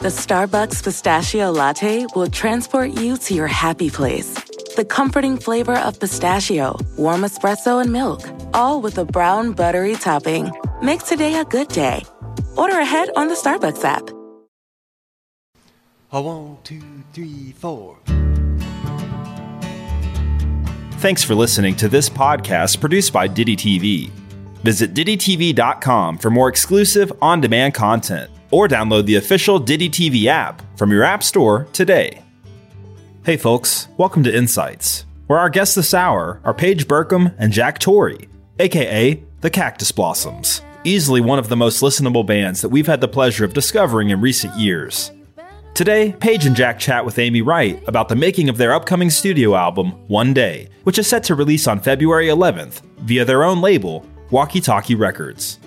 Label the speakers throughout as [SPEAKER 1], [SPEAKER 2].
[SPEAKER 1] The Starbucks pistachio latte will transport you to your happy place. The comforting flavor of pistachio, warm espresso, and milk, all with a brown buttery topping. Make today a good day. Order ahead on the Starbucks app.
[SPEAKER 2] A one, two, three, four.
[SPEAKER 3] Thanks for listening to this podcast produced by Ditty TV. Visit DittyTV.com for more exclusive on demand content or download the official Ditty TV app from your App Store today. Hey, folks, welcome to Insights, where our guests this hour are Page Burkum and Jack Torrey, aka the Cactus Blossoms, easily one of the most listenable bands that we've had the pleasure of discovering in recent years. Today, Paige and Jack chat with Amy Wright about the making of their upcoming studio album, One Day, which is set to release on February 11th via their own label, Walkie Talkie Records.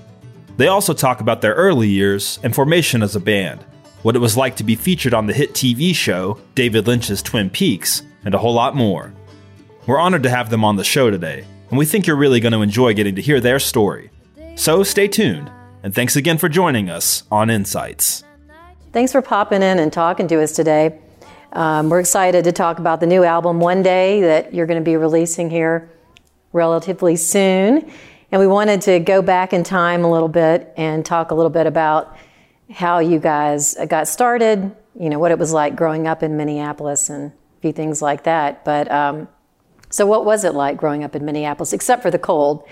[SPEAKER 3] They also talk about their early years and formation as a band, what it was like to be featured on the hit TV show David Lynch's Twin Peaks, and a whole lot more. We're honored to have them on the show today, and we think you're really going to enjoy getting to hear their story. So stay tuned, and thanks again for joining us on Insights.
[SPEAKER 4] Thanks for popping in and talking to us today. Um, we're excited to talk about the new album One Day that you're going to be releasing here relatively soon. And we wanted to go back in time a little bit and talk a little bit about how you guys got started, you know, what it was like growing up in Minneapolis and a few things like that. But um, so, what was it like growing up in Minneapolis, except for the cold?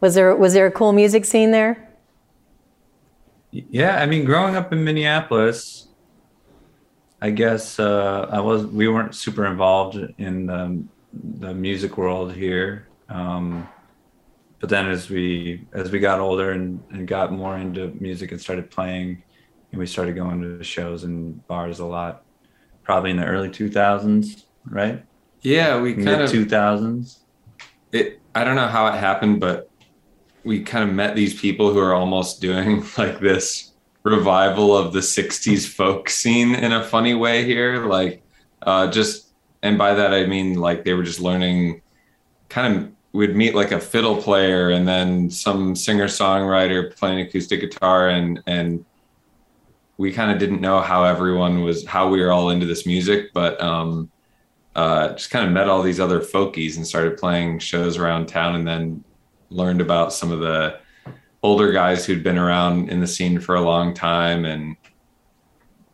[SPEAKER 4] Was there was there a cool music scene there?
[SPEAKER 5] Yeah, I mean, growing up in Minneapolis, I guess uh, I was we weren't super involved in the, the music world here. Um, but then as we as we got older and, and got more into music and started playing, and we started going to shows and bars a lot, probably in the early 2000s, right?
[SPEAKER 6] Yeah, we kind of
[SPEAKER 5] 2000s.
[SPEAKER 6] It I don't know how it happened, but we kind of met these people who are almost doing like this revival of the 60s folk scene in a funny way here like uh just and by that i mean like they were just learning kind of we'd meet like a fiddle player and then some singer songwriter playing acoustic guitar and and we kind of didn't know how everyone was how we were all into this music but um uh just kind of met all these other folkies and started playing shows around town and then learned about some of the older guys who'd been around in the scene for a long time and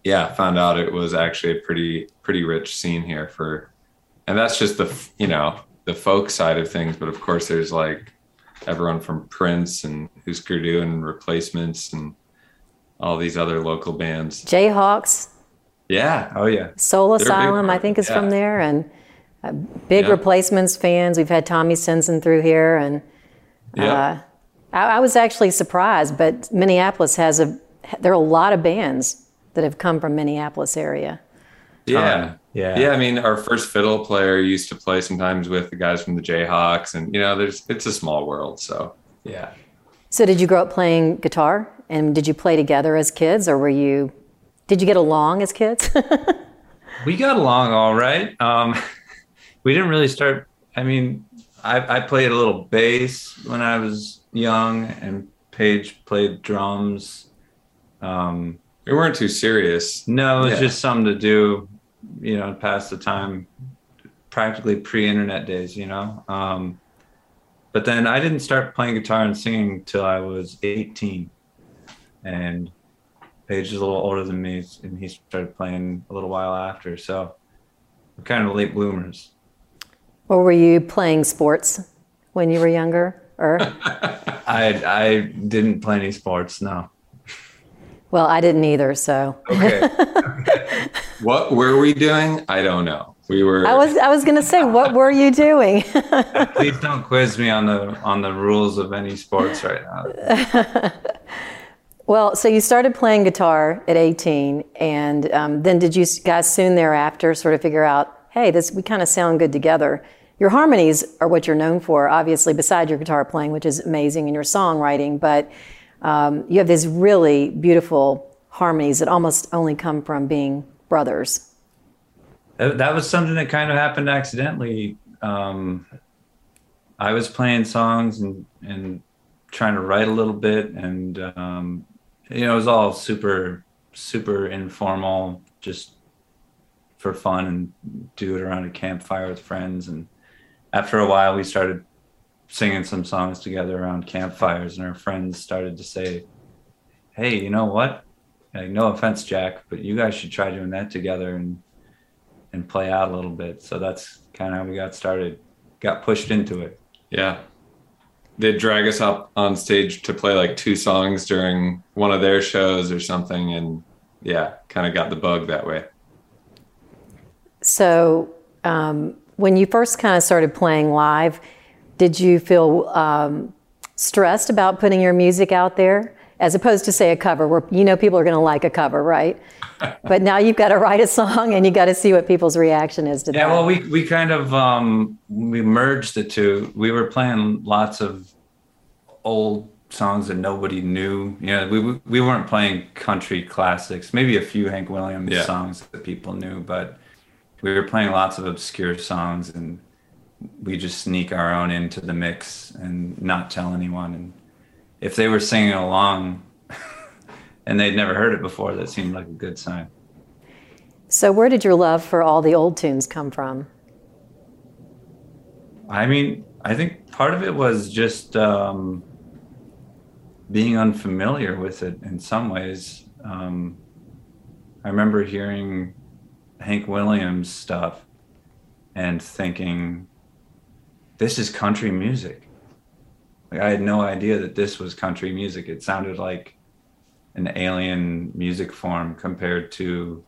[SPEAKER 6] yeah found out it was actually a pretty pretty rich scene here for and that's just the you know the folk side of things but of course there's like everyone from prince and Hüsker Dü and replacements and all these other local bands
[SPEAKER 4] jayhawks
[SPEAKER 5] yeah oh yeah
[SPEAKER 4] soul asylum i think is yeah. from there and uh, big yeah. replacements fans we've had tommy stinson through here and
[SPEAKER 5] yeah.
[SPEAKER 4] Uh, I, I, was actually surprised, but Minneapolis has a. There are a lot of bands that have come from Minneapolis area.
[SPEAKER 6] Yeah,
[SPEAKER 5] um, yeah,
[SPEAKER 6] yeah. I mean, our first fiddle player used to play sometimes with the guys from the Jayhawks, and you know, there's it's a small world, so yeah.
[SPEAKER 4] So, did you grow up playing guitar, and did you play together as kids, or were you? Did you get along as kids?
[SPEAKER 5] we got along all right. Um, we didn't really start. I mean, I, I played a little bass when I was young, and Page played drums. Um,
[SPEAKER 6] we weren't too serious.
[SPEAKER 5] No, it was yeah. just something to do, you know, pass the time. Practically pre-internet days, you know. Um, but then I didn't start playing guitar and singing till I was 18, and Page is a little older than me, and he started playing a little while after. So we're kind of late bloomers.
[SPEAKER 4] Or were you playing sports when you were younger? Or
[SPEAKER 5] I I didn't play any sports. No.
[SPEAKER 4] well, I didn't either. So
[SPEAKER 5] Okay.
[SPEAKER 6] What were we doing? I don't know. We were.
[SPEAKER 4] I was I was going to say, what were you doing?
[SPEAKER 5] Please don't quiz me on the on the rules of any sports right now.
[SPEAKER 4] well, so you started playing guitar at 18, and um, then did you guys soon thereafter sort of figure out, hey, this we kind of sound good together? Your harmonies are what you're known for, obviously, beside your guitar playing, which is amazing, and your songwriting. But um, you have these really beautiful harmonies that almost only come from being brothers.
[SPEAKER 5] That that was something that kind of happened accidentally. Um, I was playing songs and and trying to write a little bit, and um, you know, it was all super super informal, just for fun and do it around a campfire with friends. And after a while, we started singing some songs together around campfires, and our friends started to say, "Hey, you know what? Like, no offense, Jack, but you guys should try doing that together and and play out a little bit." So that's kind of how we got started. Got pushed into it.
[SPEAKER 6] Yeah. They'd drag us up on stage to play like two songs during one of their shows or something. And yeah, kind of got the bug that way.
[SPEAKER 4] So, um, when you first kind of started playing live, did you feel um, stressed about putting your music out there, as opposed to say a cover, where you know people are going to like a cover, right? but now you've got to write a song, and you got to see what people's reaction is to
[SPEAKER 5] Yeah,
[SPEAKER 4] that.
[SPEAKER 5] Yeah, well, we we kind of um, we merged the two. We were playing lots of old songs that nobody knew. You know, we we- we weren't playing country classics. Maybe a few Hank Williams
[SPEAKER 6] Yeah.
[SPEAKER 5] songs that people knew, but we were playing lots of obscure songs, and we just sneak our own into the mix and not tell anyone. And if they were singing along. And they'd never heard it before. That seemed like a good sign.
[SPEAKER 4] so, where did your love for all the old tunes come from?
[SPEAKER 5] I mean, I think part of it was just um, being unfamiliar with it in some ways. Um, I remember hearing Hank Williams stuff and thinking, this is country music. Like, I had no idea that this was country music. It sounded like an alien music form compared to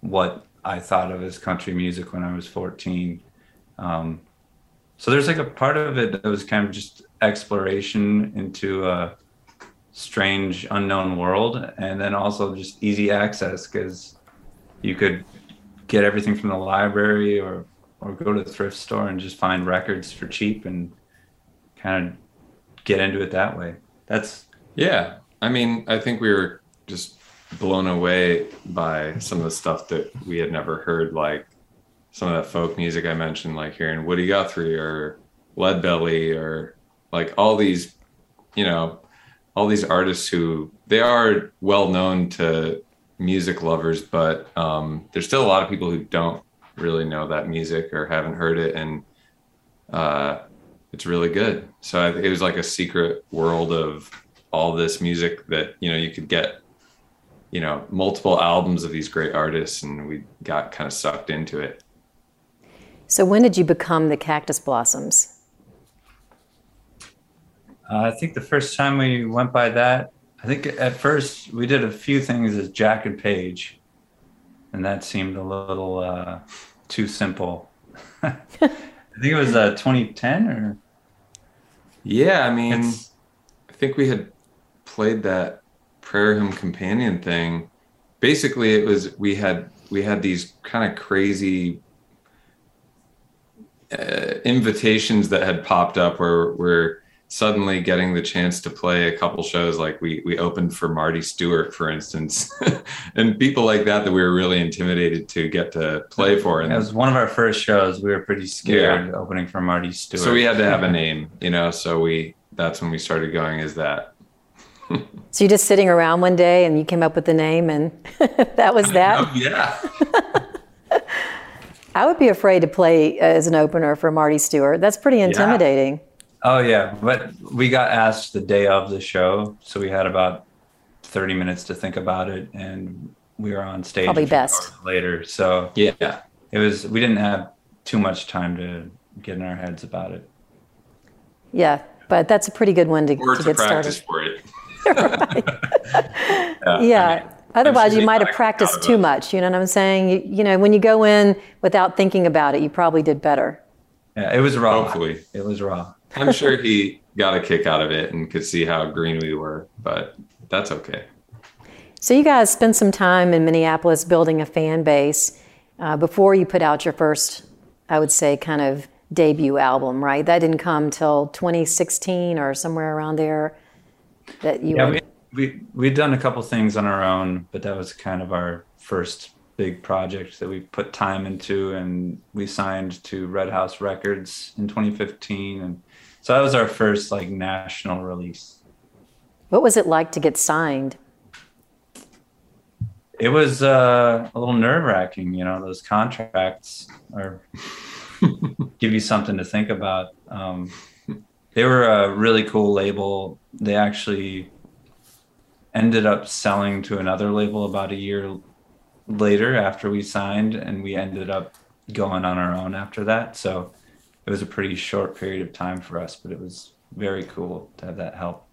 [SPEAKER 5] what I thought of as country music when I was 14. Um, so there's like a part of it that was kind of just exploration into a strange unknown world and then also just easy access because you could get everything from the library or or go to the thrift store and just find records for cheap and kind of get into it that way that's
[SPEAKER 6] Yeah. I mean, I think we were just blown away by some of the stuff that we had never heard, like some of that folk music I mentioned, like hearing Woody Guthrie or Lead Belly or like all these, you know, all these artists who they are well known to music lovers, but um, there's still a lot of people who don't really know that music or haven't heard it. And uh, it's really good. So I, it was like a secret world of all this music that you know you could get you know multiple albums of these great artists and we got kind of sucked into it
[SPEAKER 4] So, when did you become the Cactus Blossoms?
[SPEAKER 5] Uh, I think the first time we went by that, I think at first we did a few things as Jack and Page, and that seemed a little uh, too simple. I think it was uh, 2010 or
[SPEAKER 6] yeah i mean
[SPEAKER 5] It's-
[SPEAKER 6] i think we had played that Prairie Home Companion thing. Basically it was we had we had these kind of crazy uh, invitations that had popped up where we're suddenly getting the chance to play a couple shows like we we opened for Marty Stuart for instance and people like that that we were really intimidated to get to play for and
[SPEAKER 5] it was one of our first shows. We were pretty scared opening for Marty Stuart.
[SPEAKER 6] so we had to have a name you know so we that's when we started going is that
[SPEAKER 4] So, you're just sitting around one day and you came up with the name, and that was that?
[SPEAKER 6] oh yeah
[SPEAKER 4] I would be afraid to play as an opener for Marty Stuart. That's pretty intimidating.
[SPEAKER 5] Oh yeah, but we got asked the day of the show, so we had about 30 minutes to think about it, and we were on stage
[SPEAKER 4] Probably best.
[SPEAKER 5] later. So
[SPEAKER 6] Yeah.
[SPEAKER 5] it was we didn't have too much time to get in our heads about it.
[SPEAKER 4] Yeah, but that's a pretty good one to,
[SPEAKER 6] Or
[SPEAKER 4] to
[SPEAKER 6] to
[SPEAKER 4] get
[SPEAKER 6] practice
[SPEAKER 4] started.
[SPEAKER 6] for it. yeah.
[SPEAKER 4] Yeah.
[SPEAKER 6] I mean,
[SPEAKER 4] Otherwise, you might have practiced too much. You know what I'm saying? You, you know, when you go in without thinking about it, you probably did better.
[SPEAKER 5] Yeah, it was raw.
[SPEAKER 6] Hopefully.
[SPEAKER 5] it was raw.
[SPEAKER 6] I'm sure he got a kick out of it and could see how green we were, but that's okay.
[SPEAKER 4] So you guys spent some time in Minneapolis building a fan base uh, before you put out your first, I would say, kind of debut album, right? That didn't come till 2016 or somewhere around there. That you
[SPEAKER 5] Yeah,
[SPEAKER 4] were-
[SPEAKER 5] we, we we'd done a couple things on our own, but that was kind of our first big project that we put time into, and we signed to Red House Records in 2015, and so that was our first like national release.
[SPEAKER 4] what was it like to get signed?
[SPEAKER 5] It was uh, a little nerve wracking, you know. Those contracts are give you something to think about. Um, they were a really cool label. They actually ended up selling to another label about a year later after we signed, and we ended up going on our own after that. So it was a pretty short period of time for us, but it was very cool to have that help.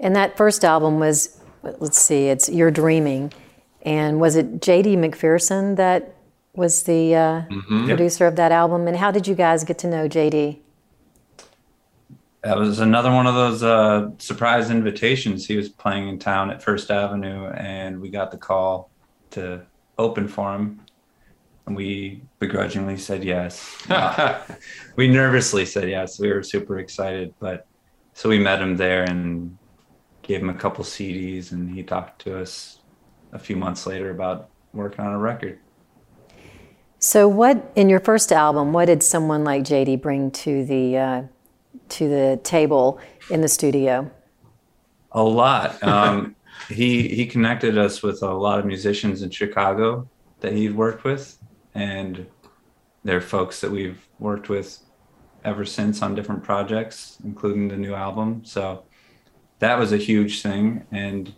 [SPEAKER 4] And that first album was, let's see, it's You're Dreaming. And was it J.D. McPherson that was the uh, producer of that album? And how did you guys get to know J.D.?
[SPEAKER 5] That was another one of those uh, surprise invitations. He was playing in town at First Avenue, and we got the call to open for him. And we begrudgingly said yes. we nervously said yes. We were super excited, but so we met him there and gave him a couple CDs, and he talked to us a few months later about working on a record.
[SPEAKER 4] So, what in your first album? What did someone like JD bring to the uh, to the table in the studio?
[SPEAKER 5] A lot. Um, he he connected us with a lot of musicians in Chicago that he'd worked with, and they're folks that we've worked with ever since on different projects, including the new album. So that was a huge thing, and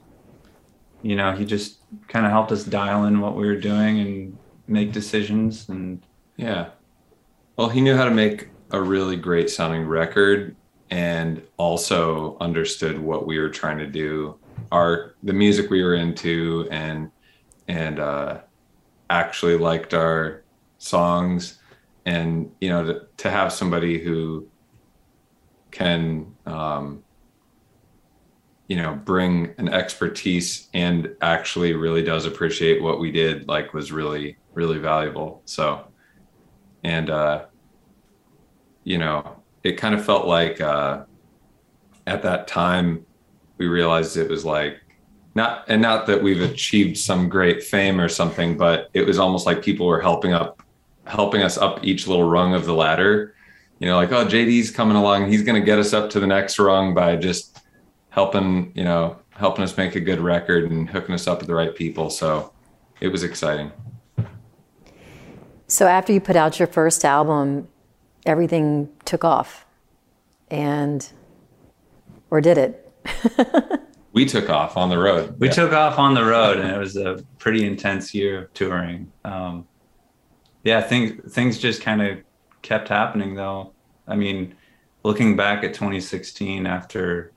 [SPEAKER 5] you know, he just kind of helped us dial in what we were doing and make decisions and
[SPEAKER 6] Yeah. Well, he knew how to make a really great sounding record and also understood what we were trying to do, our the music we were into and and uh actually liked our songs. And you know to, to have somebody who can um you know bring an expertise and actually really does appreciate what we did like was really really valuable. So and uh you know it kind of felt like uh at that time we realized it was like not and not that we've achieved some great fame or something but it was almost like people were helping up helping us up each little rung of the ladder. You know like oh jd's coming along. He's going to get us up to the next rung by just helping you know helping us make a good record and hooking us up with the right people. So it was exciting.
[SPEAKER 4] So, after you put out your first album, everything took off, and or did it?
[SPEAKER 6] we took off on the road.
[SPEAKER 5] We
[SPEAKER 6] Yeah.
[SPEAKER 5] took off on the road and it was a pretty intense year of touring. Um, yeah things things just kind of kept happening though. I mean looking back at 2016 after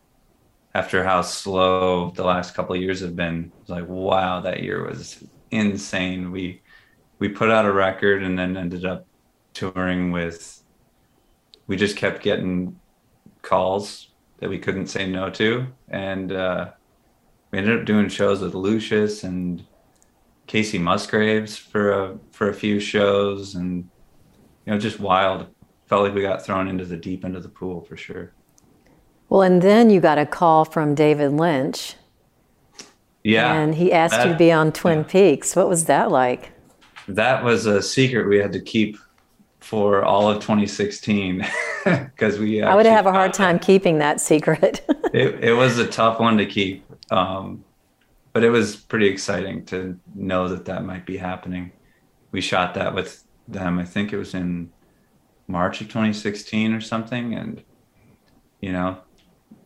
[SPEAKER 5] after how slow the last couple of years have been it's like wow that year was insane. We we put out a record and then ended up touring with we just kept getting calls that we couldn't say no to and uh we ended up doing shows with Lucius and Kacey Musgraves for a for a few shows, and you know, just wild. Felt like we got thrown into the deep end of the pool for sure.
[SPEAKER 4] Well, and then you got a call from David Lynch,
[SPEAKER 5] Yeah,
[SPEAKER 4] and he asked you to be on Twin Peaks. What was that like?
[SPEAKER 5] that was a secret we had to keep for all of 2016 because we.
[SPEAKER 4] I would have a hard time keeping that secret.
[SPEAKER 5] It, it was a tough one to keep, um, but it was pretty exciting to know that that might be happening. We shot that with them. I think it was in March of 2016 or something, and you know,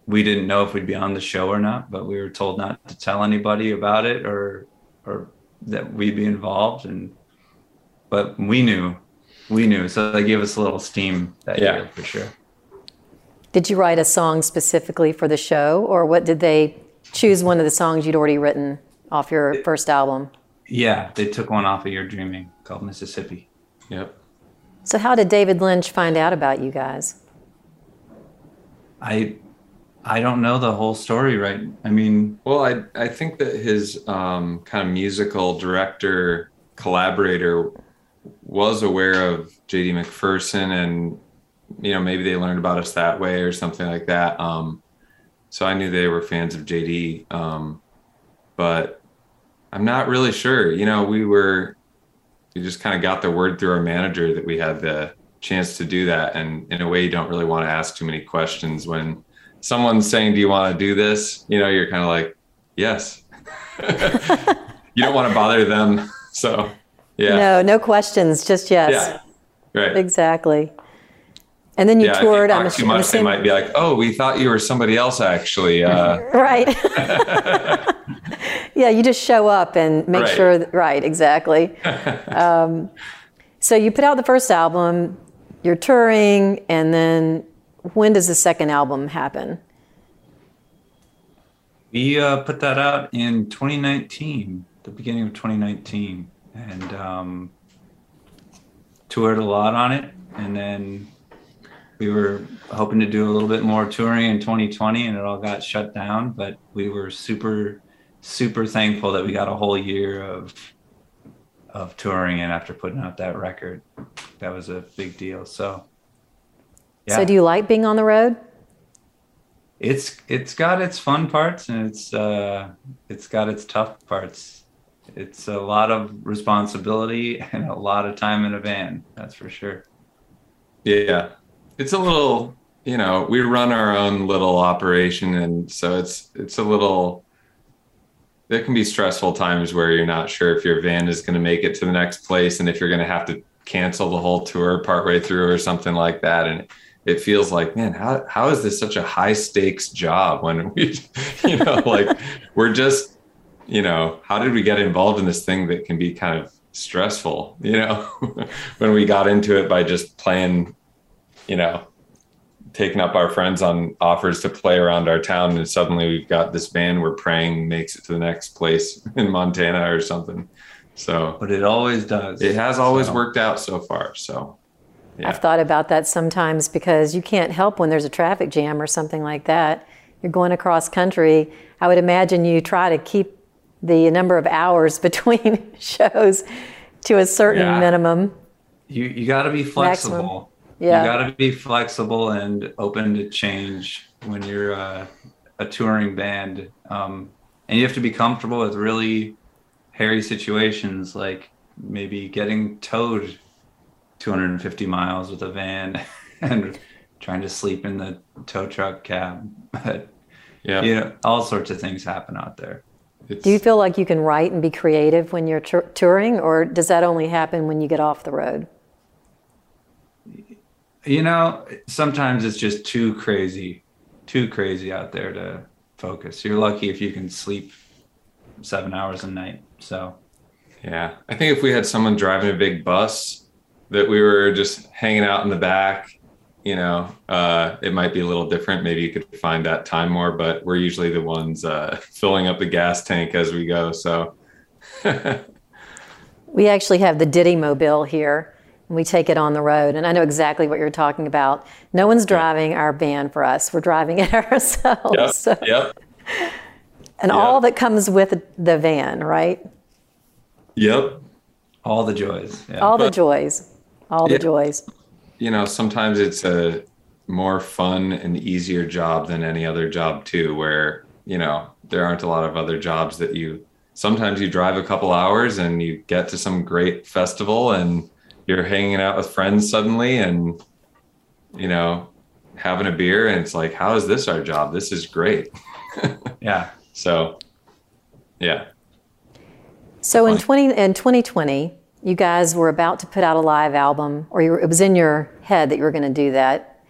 [SPEAKER 5] we didn't know if we'd be on the show or not, but we were told not to tell anybody about it or or that we'd be involved. And but we knew, we knew, so they gave us a little steam that
[SPEAKER 6] Yeah.
[SPEAKER 5] year for sure.
[SPEAKER 4] Did you write a song specifically for the show, or what did they choose one of the songs you'd already written off your first album?
[SPEAKER 5] Yeah, they took one off of You're Dreaming called Mississippi.
[SPEAKER 6] Yep.
[SPEAKER 4] So, how did David Lynch find out about you guys?
[SPEAKER 5] I I don't know the whole story right. I mean,
[SPEAKER 6] Well, I I think that his um, kind of musical director collaborator was aware of JD McPherson, and you know maybe they learned about us that way or something like that. Um, so I knew they were fans of JD, um, but I'm not really sure. You know, we were we just kind of got the word through our manager that we had the chance to do that, and in a way, you don't really want to ask too many questions when someone's saying, "Do you want to do this?" You know, you're kind of like, "Yes." you don't want to bother them, so yeah,
[SPEAKER 4] No, no questions, just yes.
[SPEAKER 6] yeah, right.
[SPEAKER 4] Exactly. And then you
[SPEAKER 6] yeah,
[SPEAKER 4] toured.
[SPEAKER 6] if you
[SPEAKER 4] I'm
[SPEAKER 6] talk too
[SPEAKER 4] assu- I'm
[SPEAKER 6] much, they might be like, "Oh, we thought you were somebody else." Actually, uh,
[SPEAKER 4] Right. yeah, you just show up and make
[SPEAKER 6] Right.
[SPEAKER 4] sure. That, right, exactly. um, so you put out the first album, you're touring, and then when does the second album happen?
[SPEAKER 5] we uh, put that out in 2019, the beginning of 2019, and um, toured a lot on it. And then we were hoping to do a little bit more touring in 2020, and it all got shut down. But we were super, super thankful that we got a whole year of of touring and after putting out that record. That was a big deal. So, yeah.
[SPEAKER 4] So do you like being on the road?
[SPEAKER 5] it's it's got its fun parts and it's uh it's got its tough parts it's a lot of responsibility and a lot of time in a van that's for sure
[SPEAKER 6] yeah, it's a little. You know, we run our own little operation, and so it's it's a little. There can be stressful times where you're not sure if your van is going to make it to the next place, and if you're going to have to cancel the whole tour partway through or something like that, and it feels like, man, how how is this such a high stakes job when we, you know, like we're just, you know, how did we get involved in this thing that can be kind of stressful, you know, when we got into it by just playing, you know, taking up our friends on offers to play around our town, and suddenly we've got this band we're praying makes it to the next place in Montana or something. So
[SPEAKER 5] but it always does
[SPEAKER 6] it has always
[SPEAKER 5] So,
[SPEAKER 6] worked out so far. So yeah.
[SPEAKER 4] I've thought about that sometimes because you can't help when there's a traffic jam or something like that. You're going across country. I would imagine you try to keep the number of hours between shows to a certain
[SPEAKER 6] Yeah.
[SPEAKER 4] minimum.
[SPEAKER 5] you you got to be flexible
[SPEAKER 4] Yeah.
[SPEAKER 5] you got to be flexible and open to change when you're uh, a touring band um, and you have to be comfortable with really hairy situations like maybe getting towed 250 miles with a van and trying to sleep in the tow truck cab but
[SPEAKER 6] yeah.
[SPEAKER 5] you know all sorts of things happen out there
[SPEAKER 6] It's,
[SPEAKER 4] Do you feel like you can write and be creative when you're tour- touring, or does that only happen when you get off the road?
[SPEAKER 5] you know sometimes it's just too crazy too crazy out there to focus you're lucky if you can sleep seven hours a night so
[SPEAKER 6] Yeah. I think if we had someone driving a big bus that we were just hanging out in the back, you know, uh, it might be a little different. Maybe you could find that time more, but we're usually the ones uh, filling up the gas tank as we go. So,
[SPEAKER 4] We actually have the Ditty Mobile here, and we take it on the road. And I know exactly what you're talking about. No one's driving our van for us; we're driving it ourselves.
[SPEAKER 6] yep.
[SPEAKER 4] So-
[SPEAKER 6] Yep.
[SPEAKER 4] and
[SPEAKER 6] Yep.
[SPEAKER 4] all that comes with the van, right?
[SPEAKER 6] Yep.
[SPEAKER 5] all the joys yeah.
[SPEAKER 4] All the joys, all the
[SPEAKER 6] Yeah.
[SPEAKER 4] joys.
[SPEAKER 6] You know, sometimes it's a more fun and easier job than any other job, too, where, you know, there aren't a lot of other jobs that you sometimes you drive a couple hours and you get to some great festival and you're hanging out with friends suddenly and you know having a beer and it's like how is this our job? This is great.
[SPEAKER 5] Yeah.
[SPEAKER 6] So yeah.
[SPEAKER 4] So in 20 in 2020, you guys were about to put out a live album, or you were, it was in your head that you were going to do that,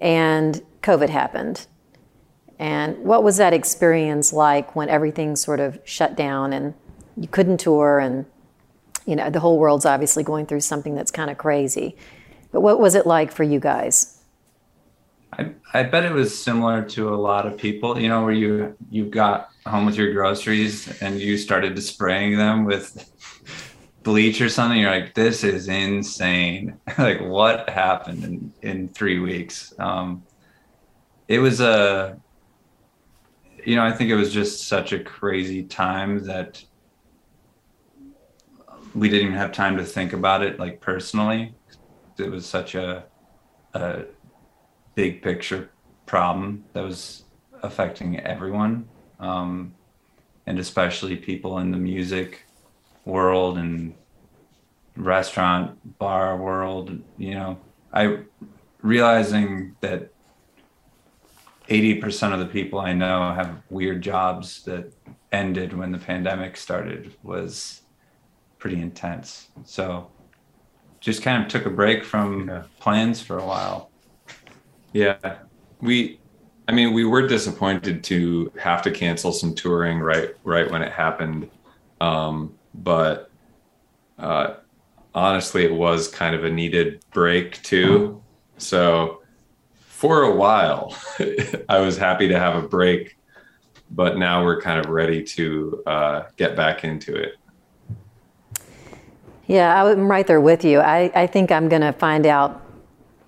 [SPEAKER 4] and COVID happened, And what was that experience like when everything sort of shut down and you couldn't tour and you know the whole world's obviously going through something that's kind of crazy. But what was it like for you guys?
[SPEAKER 5] I, I bet it was similar to a lot of people, you know, where you you got home with your groceries and you started spraying them with bleach or something. You're like, this is insane. like, what happened in, in three weeks? Um, it was a, you know, I think it was just such a crazy time that we didn't even have time to think about it like personally. It was such a, a big picture problem that was affecting everyone, um, and especially people in the music world and restaurant bar world. You know, I realizing that 80% of the people I know have weird jobs that ended when the pandemic started was pretty intense. So just kind of took a break from yeah. plans for a while.
[SPEAKER 6] Yeah. We I mean, we were disappointed to have to cancel some touring right right when it happened. Um, but uh, honestly, it was kind of a needed break too. So for a while, I was happy to have a break, but now we're kind of ready to uh, get back into it.
[SPEAKER 4] Yeah, I'm right there with you. I, I think I'm going to find out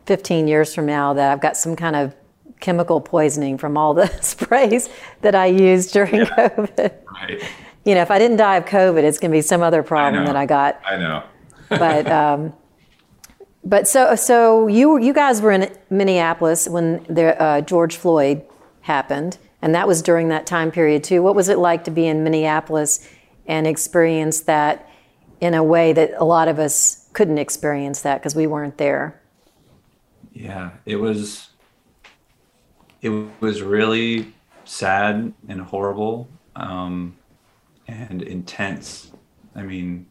[SPEAKER 4] 15 years from now that I've got some kind of chemical poisoning from all the sprays that I used during yeah. COVID. Right. You know, if I didn't die of COVID, it's going to be some other problem I that I got.
[SPEAKER 6] I know.
[SPEAKER 4] but um, but so so you you guys were in Minneapolis when the uh, George Floyd happened, and that was during that time period too. What was it like to be in Minneapolis and experience that in a way that a lot of us couldn't experience that because we weren't there?
[SPEAKER 5] Yeah, it was it was really sad and horrible um, and intense. I mean,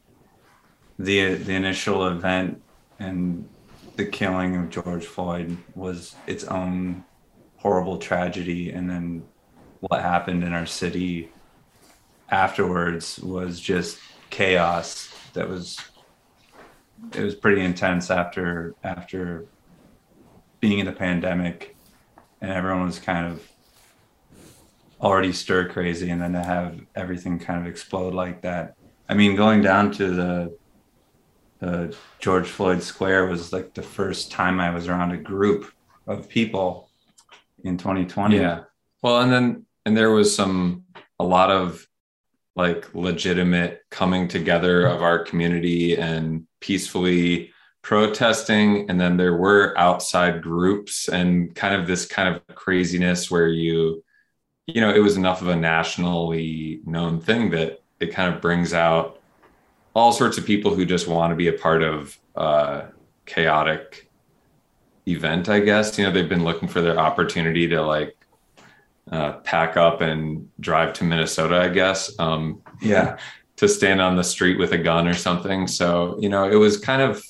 [SPEAKER 5] the the initial event and the killing of George Floyd was its own horrible tragedy, and then what happened in our city afterwards was just chaos. That was it was pretty intense after after being in the pandemic and everyone was kind of already stir crazy and then to have everything kind of explode like that. I mean going down to the the george floyd square was like the first time i was around a group of people in 2020
[SPEAKER 6] yeah. Well and then and there was some a lot of like legitimate coming together of our community and peacefully protesting. And then there were outside groups and kind of this kind of craziness where you you know it was enough of a nationally known thing that it kind of brings out all sorts of people who just want to be a part of a chaotic event i guess. You know they've been looking for their opportunity to like uh, pack up and drive to minnesota i guess um,
[SPEAKER 5] yeah.
[SPEAKER 6] to stand on the street with a gun or something. So you know it was kind of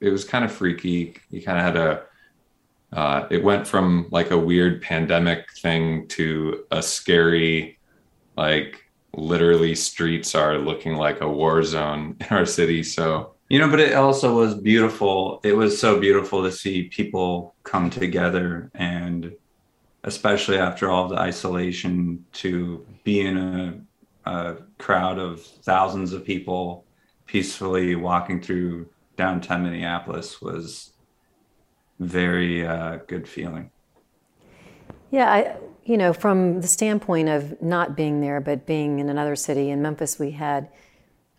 [SPEAKER 6] it was kind of freaky. You kind of had a uh, it went from like a weird pandemic thing to a scary, like literally streets are looking like a war zone in our city. So
[SPEAKER 5] you know, but it also was beautiful. It was so beautiful to see people come together and especially after all the isolation to be in a, a crowd of thousands of people peacefully walking through downtown Minneapolis was very uh, good feeling.
[SPEAKER 4] Yeah, I, you know, from the standpoint of not being there, but being in another city, in Memphis, we had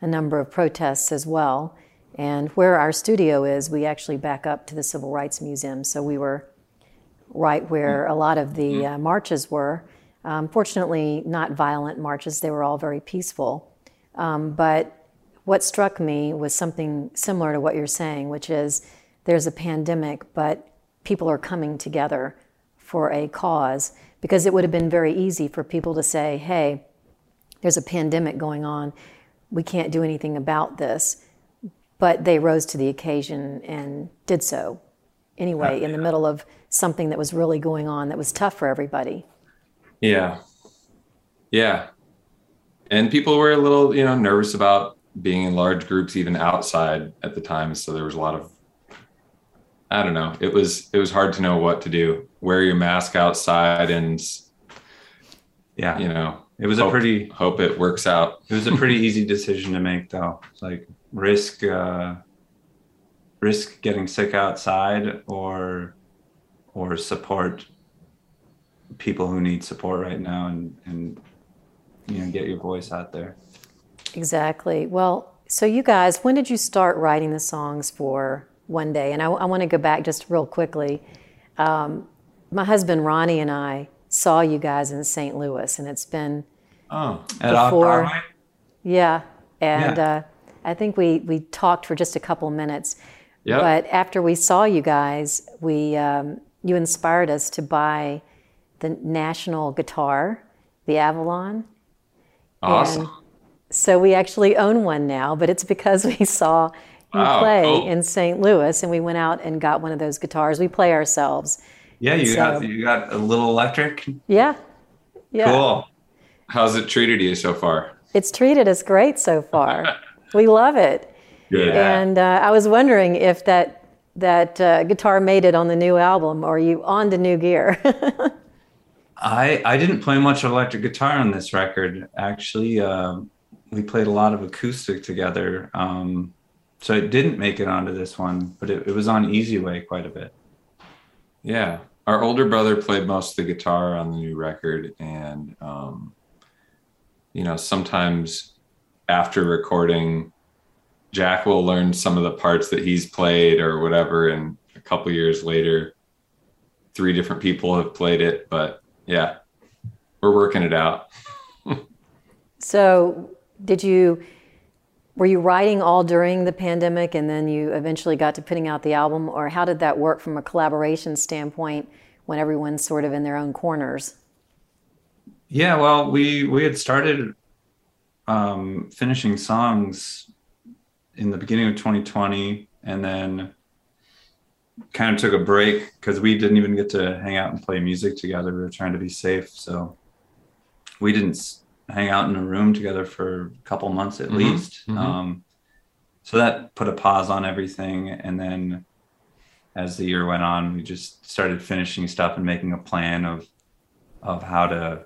[SPEAKER 4] a number of protests as well. And where our studio is, we actually back up to the Civil Rights Museum. So we were right where a lot of the uh, marches were. Um, fortunately, not violent marches, they were all very peaceful. Um, but what struck me was something similar to what you're saying, which is there's a pandemic, but people are coming together for a cause because it would have been very easy for people to say, hey, there's a pandemic going on. We can't do anything about this. But they rose to the occasion and did so anyway, in the middle of something that was really going on that was tough for everybody.
[SPEAKER 6] Yeah. Yeah. And people were a little, you know, nervous about being in large groups even outside at the time. So there was a lot of I don't know. It was it was hard to know what to do. Wear your mask outside and
[SPEAKER 5] Yeah.
[SPEAKER 6] you know
[SPEAKER 5] It was
[SPEAKER 6] hope,
[SPEAKER 5] a pretty
[SPEAKER 6] hope it works out.
[SPEAKER 5] it was a pretty easy decision to make though. It's like risk uh risk getting sick outside or or support people who need support right now and and you know get your voice out there.
[SPEAKER 4] Exactly. Well, so you guys, when did you start writing the songs for One Day? And I, I want to go back just real quickly. Um, my husband Ronnie and I saw you guys in St. Louis, and it's been
[SPEAKER 6] Oh.
[SPEAKER 4] Before- yeah, and
[SPEAKER 5] Yeah.
[SPEAKER 4] Uh, I think we we talked for just a couple minutes.
[SPEAKER 6] Yep.
[SPEAKER 4] But after we saw you guys, we um, you inspired us to buy the national guitar, the Avalon.
[SPEAKER 6] Awesome.
[SPEAKER 4] And so we actually own one now, but it's because we saw
[SPEAKER 6] Wow,
[SPEAKER 4] play
[SPEAKER 6] cool.
[SPEAKER 4] in St. Louis and we went out and got one of those guitars. We play ourselves.
[SPEAKER 5] Yeah, you
[SPEAKER 4] So-
[SPEAKER 5] got you got a little electric.
[SPEAKER 4] Yeah. Yeah.
[SPEAKER 5] Cool.
[SPEAKER 6] How's it treated you so far?
[SPEAKER 4] It's treated us great so far. we love it.
[SPEAKER 6] Good.
[SPEAKER 4] And uh, I was wondering if that that uh, guitar made it on the new album or are you on to new gear?
[SPEAKER 5] I I didn't play much electric guitar on this record. Actually, uh, we played a lot of acoustic together. Um, so it didn't make it onto this one, but it, it was on Easy Way quite a bit.
[SPEAKER 6] Yeah. Our older brother played most of the guitar on the new record. And, um, you know, sometimes after recording, Jack will learn some of the parts that he's played or whatever. And a couple years later, three different people have played it. But yeah, we're working it out.
[SPEAKER 4] so, did you were you writing all during the pandemic and then you eventually got to putting out the album or how did that work from a collaboration standpoint when everyone's sort of in their own corners?
[SPEAKER 5] Yeah, well, we we had started um, finishing songs in the beginning of 2020, and then kind of took a break because we didn't even get to hang out and play music together. We were trying to be safe, so we didn't hang out in a room together for a couple months at
[SPEAKER 6] Mhm,
[SPEAKER 5] least.
[SPEAKER 6] mhm.
[SPEAKER 5] Um, so that put a pause on everything, and then as the year went on, we just started finishing stuff and making a plan of of how to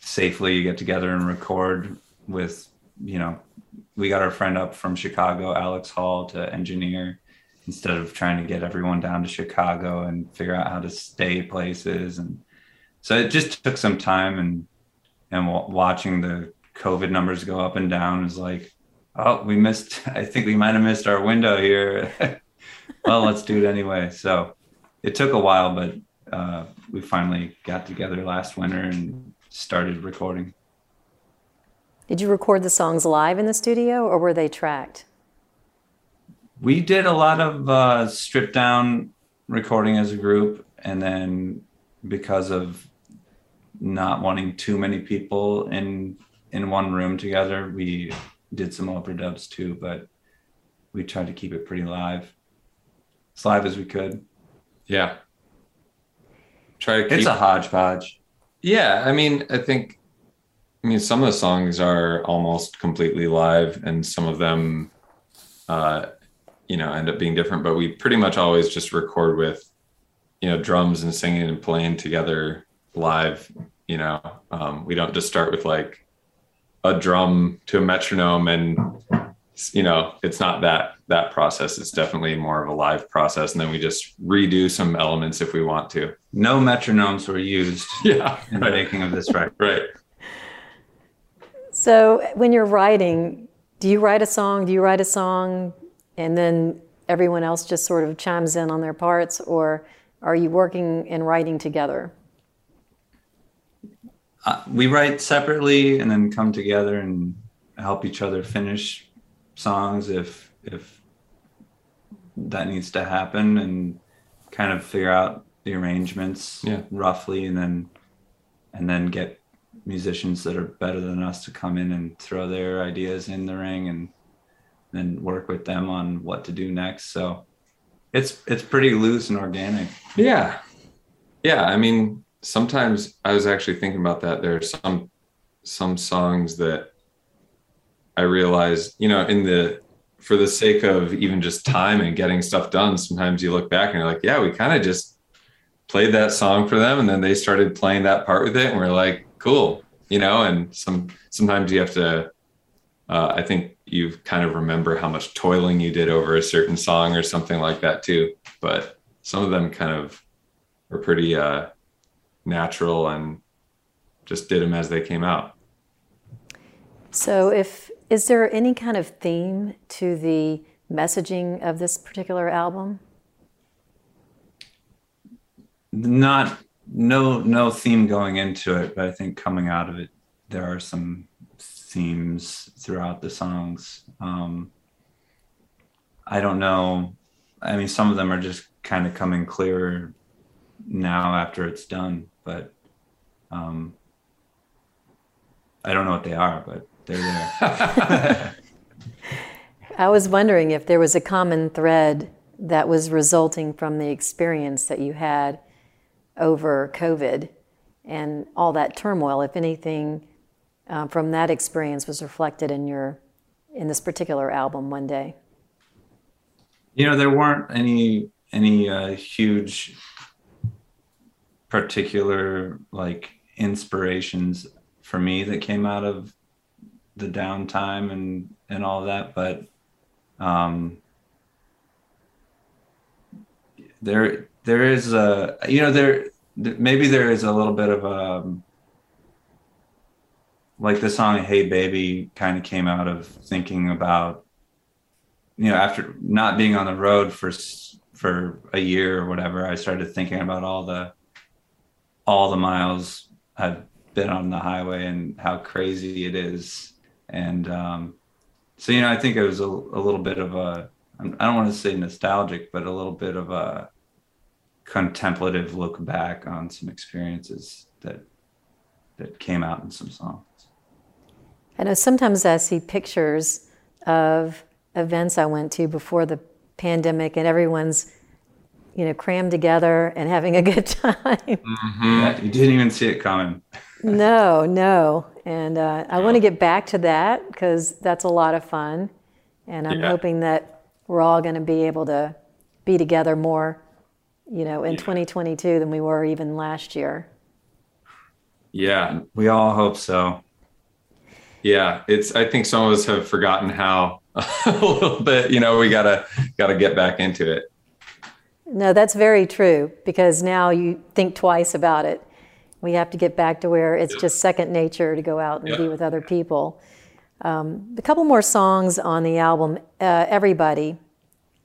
[SPEAKER 5] safely get together and record with you know we got our friend up from chicago alex hall to engineer instead of trying to get everyone down to chicago and figure out how to stay places and so it just took some time and and watching the covid numbers go up and down is like oh we missed i think we might have missed our window here well let's do it anyway so it took a while but uh, we finally got together last winter and started recording.
[SPEAKER 4] Did you record the songs live in the studio or were they tracked?
[SPEAKER 5] We did a lot of uh, stripped down recording as a group, and then because of not wanting too many people in in one room together, we did some overdubs too. But we tried to keep it pretty live, as live as we could.
[SPEAKER 6] Yeah. Try to keep
[SPEAKER 5] It's a hodgepodge.
[SPEAKER 6] Yeah, I mean, I think, I mean, some of the songs are almost completely live, and some of them, uh, you know, end up being different. But we pretty much always just record with, you know, drums and singing and playing together live. You know, um, we don't just start with like a drum to a metronome, and you know, it's not that that process. It's definitely more of a live process, and then we just redo some elements if we want to.
[SPEAKER 5] No metronomes were used
[SPEAKER 6] Yeah,
[SPEAKER 5] in the making of this record.
[SPEAKER 6] right.
[SPEAKER 4] So, when you're writing, do you write a song? Do you write a song and then everyone else just sort of chimes in on their parts, or are you working and writing together?
[SPEAKER 5] Uh, we write separately and then come together and help each other finish songs if if that needs to happen and kind of figure out the arrangements
[SPEAKER 6] Yeah.
[SPEAKER 5] roughly and then and then get musicians that are better than us to come in and throw their ideas in the ring and then work with them on what to do next so it's it's pretty loose and organic
[SPEAKER 6] Yeah. Yeah. I mean, sometimes I was actually thinking about that. There are some some songs that I realized, you know, in the for the sake of even just time and getting stuff done, sometimes you look back and you're like, yeah, we kind of just played that song for them and then they started playing that part with it and we're like, cool, you know, and some sometimes you have to uh, I think you kind of remember how much toiling you did over a certain song or something like that too. But some of them kind of are pretty uh, natural and just did them as they came out.
[SPEAKER 4] So, if is there any kind of theme to the messaging of this particular album?
[SPEAKER 5] Not no no theme going into it, but I think coming out of it, there are some themes throughout the songs. Um, I don't know. I mean, some of them are just kind of coming clearer now after it's done, but um, I don't know what they are, but they're there.
[SPEAKER 4] I was wondering if there was a common thread that was resulting from the experience that you had over COVID and all that turmoil, if anything uh, from that experience was reflected in your in this particular album one day
[SPEAKER 5] you know there weren't any any uh, huge particular like inspirations for me that came out of the downtime and and all that but um there there is a you know there maybe there is a little bit of a um, like the song "Hey Baby" kind of came out of thinking about, you know, after not being on the road for for a year or whatever, I started thinking about all the all the miles I've been on the highway and how crazy it is, and um, so you know, I think it was a, a little bit of a I don't want to say nostalgic, but a little bit of a contemplative look back on some experiences that that came out in some songs.
[SPEAKER 4] I know sometimes I see pictures of events I went to before the pandemic, and everyone's you know crammed together and having a good time.
[SPEAKER 5] Mm-hmm. You didn't even see it coming.
[SPEAKER 4] no, no, and uh, I want to get back to that because that's a lot of fun, and I'm yeah. hoping that we're all going to be able to be together more, you know, in yeah. 2022 than we were even last year.
[SPEAKER 5] Yeah, we all hope so.
[SPEAKER 6] Yeah, it's. I think some of us have forgotten how a little bit. You know, we gotta gotta get back into it.
[SPEAKER 4] No, that's very true because now you think twice about it. We have to get back to where it's just second nature to go out and be with other people. Um, a couple more songs on the album. Uh, Everybody.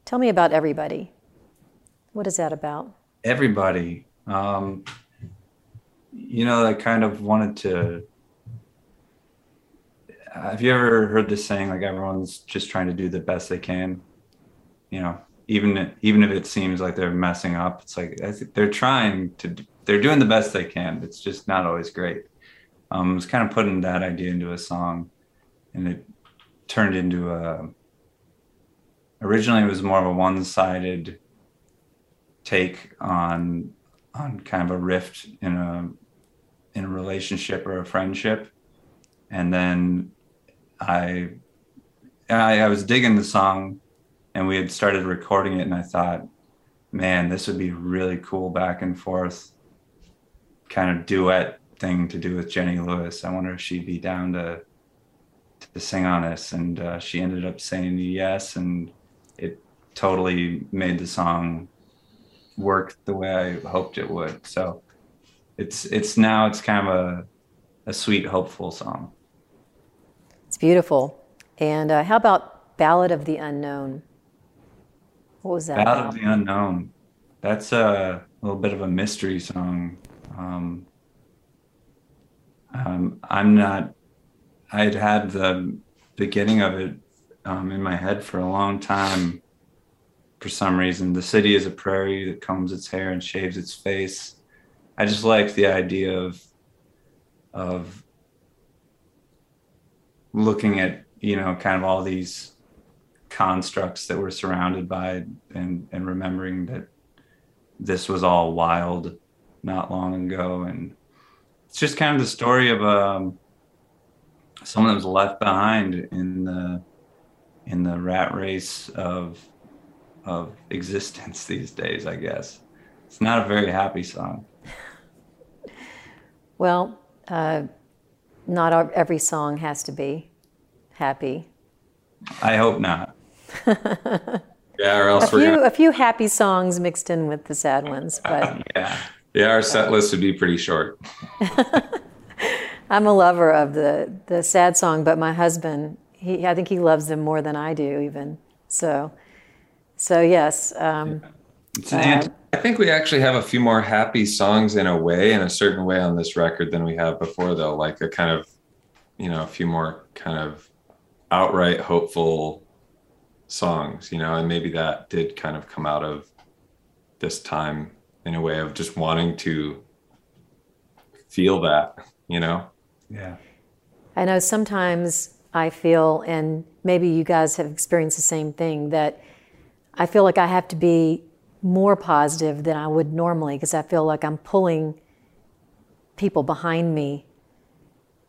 [SPEAKER 4] Tell me about Everybody. What is that about?
[SPEAKER 5] Everybody. Um, you know, I kind of wanted to have you ever heard this saying like everyone's just trying to do the best they can you know even even if it seems like they're messing up it's like they're trying to they're doing the best they can. It's just not always great. Um, I was kind of putting that idea into a song and it turned into a originally it was more of a one-sided take on on kind of a rift in a in a relationship or a friendship. And then I, I, I was digging the song, and we had started recording it, and I thought, man, this would be really cool back and forth, kind of duet thing to do with Jenny Lewis. I wonder if she'd be down to to sing on this, and uh, she ended up saying yes, and it totally made the song work the way I hoped it would. So it's it's now it's kind of a a sweet, hopeful song.
[SPEAKER 4] It's beautiful. And uh, how about Ballad of the Unknown? What was that?
[SPEAKER 5] About? of the Unknown. That's a little bit of a mystery song. Um, um, I'm not, I'd had the beginning of it um, in my head for a long time for some reason. The city is a prairie that combs its hair and shaves its face. I just like the idea of, of looking at you know kind of all these constructs that we're surrounded by and and remembering that this was all wild not long ago, and it's just kind of the story of um, someone that was left behind in the in the rat race of of existence these days. I guess it's not a very happy song.
[SPEAKER 4] Well, uh, not every song has to be happy.
[SPEAKER 5] I hope not.
[SPEAKER 6] yeah, or else
[SPEAKER 4] a
[SPEAKER 6] we're
[SPEAKER 4] few,
[SPEAKER 6] gonna...
[SPEAKER 4] a few happy songs mixed in with the sad ones, but
[SPEAKER 5] yeah,
[SPEAKER 6] yeah, our set list would be pretty short.
[SPEAKER 4] I'm a lover of the the sad song, but my husband, he I think he loves them more than I do, even so. So yes. Um,
[SPEAKER 6] uh, I think we actually have a few more happy songs in a way, in a certain way, on this record than we have before, though. Like a kind of, you know, a few more kind of outright hopeful songs, you know, and maybe that did kind of come out of this time in a way of just wanting to feel that, you know?
[SPEAKER 5] Yeah.
[SPEAKER 4] I know sometimes I feel, and maybe you guys have experienced the same thing, that I feel like I have to be more positive than I would normally because I feel like I'm pulling people behind me,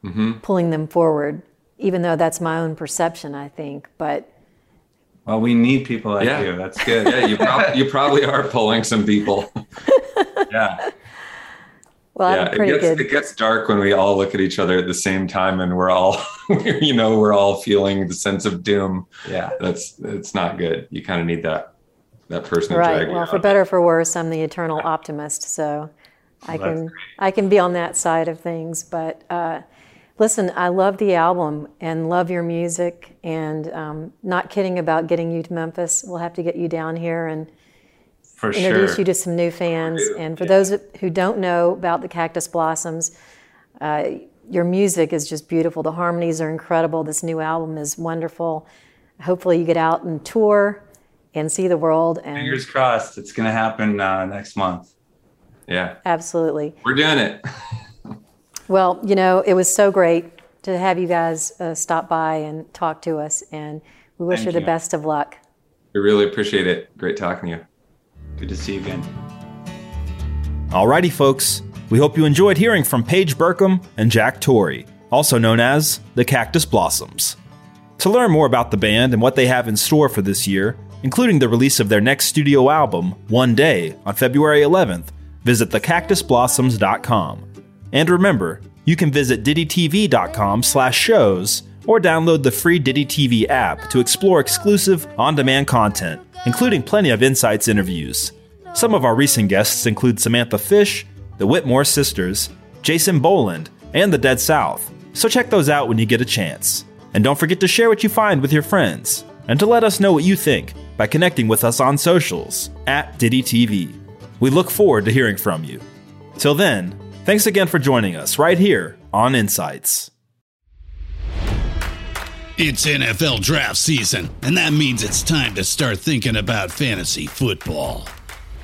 [SPEAKER 4] mm-hmm. pulling them forward, even though that's my own perception, I think. But
[SPEAKER 5] well, we need people like
[SPEAKER 6] yeah.
[SPEAKER 5] you. That's good.
[SPEAKER 6] yeah, you, prob- you probably are pulling some people.
[SPEAKER 5] yeah.
[SPEAKER 4] Well,
[SPEAKER 6] yeah, it gets,
[SPEAKER 4] good.
[SPEAKER 6] it gets dark when we all look at each other at the same time and we're all, you know, we're all feeling the sense of doom.
[SPEAKER 5] Yeah.
[SPEAKER 6] That's, it's not good. You kind of need that, that person.
[SPEAKER 4] Right. Well, for better for worse, I'm the eternal optimist. So I well, can, I can be on that side of things. But uh, listen, I love the album and love your music and um, not kidding about getting you to Memphis. We'll have to get you down here and,
[SPEAKER 5] for
[SPEAKER 4] introduce
[SPEAKER 5] sure.
[SPEAKER 4] you to some new fans. And for yeah. those who don't know about the Cactus Blossoms, uh, your music is just beautiful. The harmonies are incredible. This new album is wonderful. Hopefully, you get out and tour and see the world. And
[SPEAKER 5] fingers crossed, it's going to happen uh, next month.
[SPEAKER 6] Yeah,
[SPEAKER 4] absolutely.
[SPEAKER 6] We're doing it.
[SPEAKER 4] well, you know, it was so great to have you guys uh, stop by and talk to us, and we wish
[SPEAKER 5] Thank
[SPEAKER 4] you the best of luck.
[SPEAKER 6] We really appreciate it. Great talking to you.
[SPEAKER 5] Good to see you again.
[SPEAKER 3] Alrighty, folks. We hope you enjoyed hearing from Page Burkum and Jack Torrey, also known as the Cactus Blossoms. To learn more about the band and what they have in store for this year, including the release of their next studio album, One Day, on February 11th, visit thecactusblossoms.com. And remember, you can visit DittyTV.com slash shows or download the free Ditty TV app to explore exclusive on-demand content including plenty of insights interviews. Some of our recent guests include Samantha Fish, the Whitmore sisters, Jason Boland, and the Dead South, so check those out when you get a chance. And don't forget to share what you find with your friends, and to let us know what you think by connecting with us on socials at Ditty TV. We look forward to hearing from you. Till then, thanks again for joining us right here on Insights.
[SPEAKER 7] It's NFL draft season, and that means it's time to start thinking about fantasy football.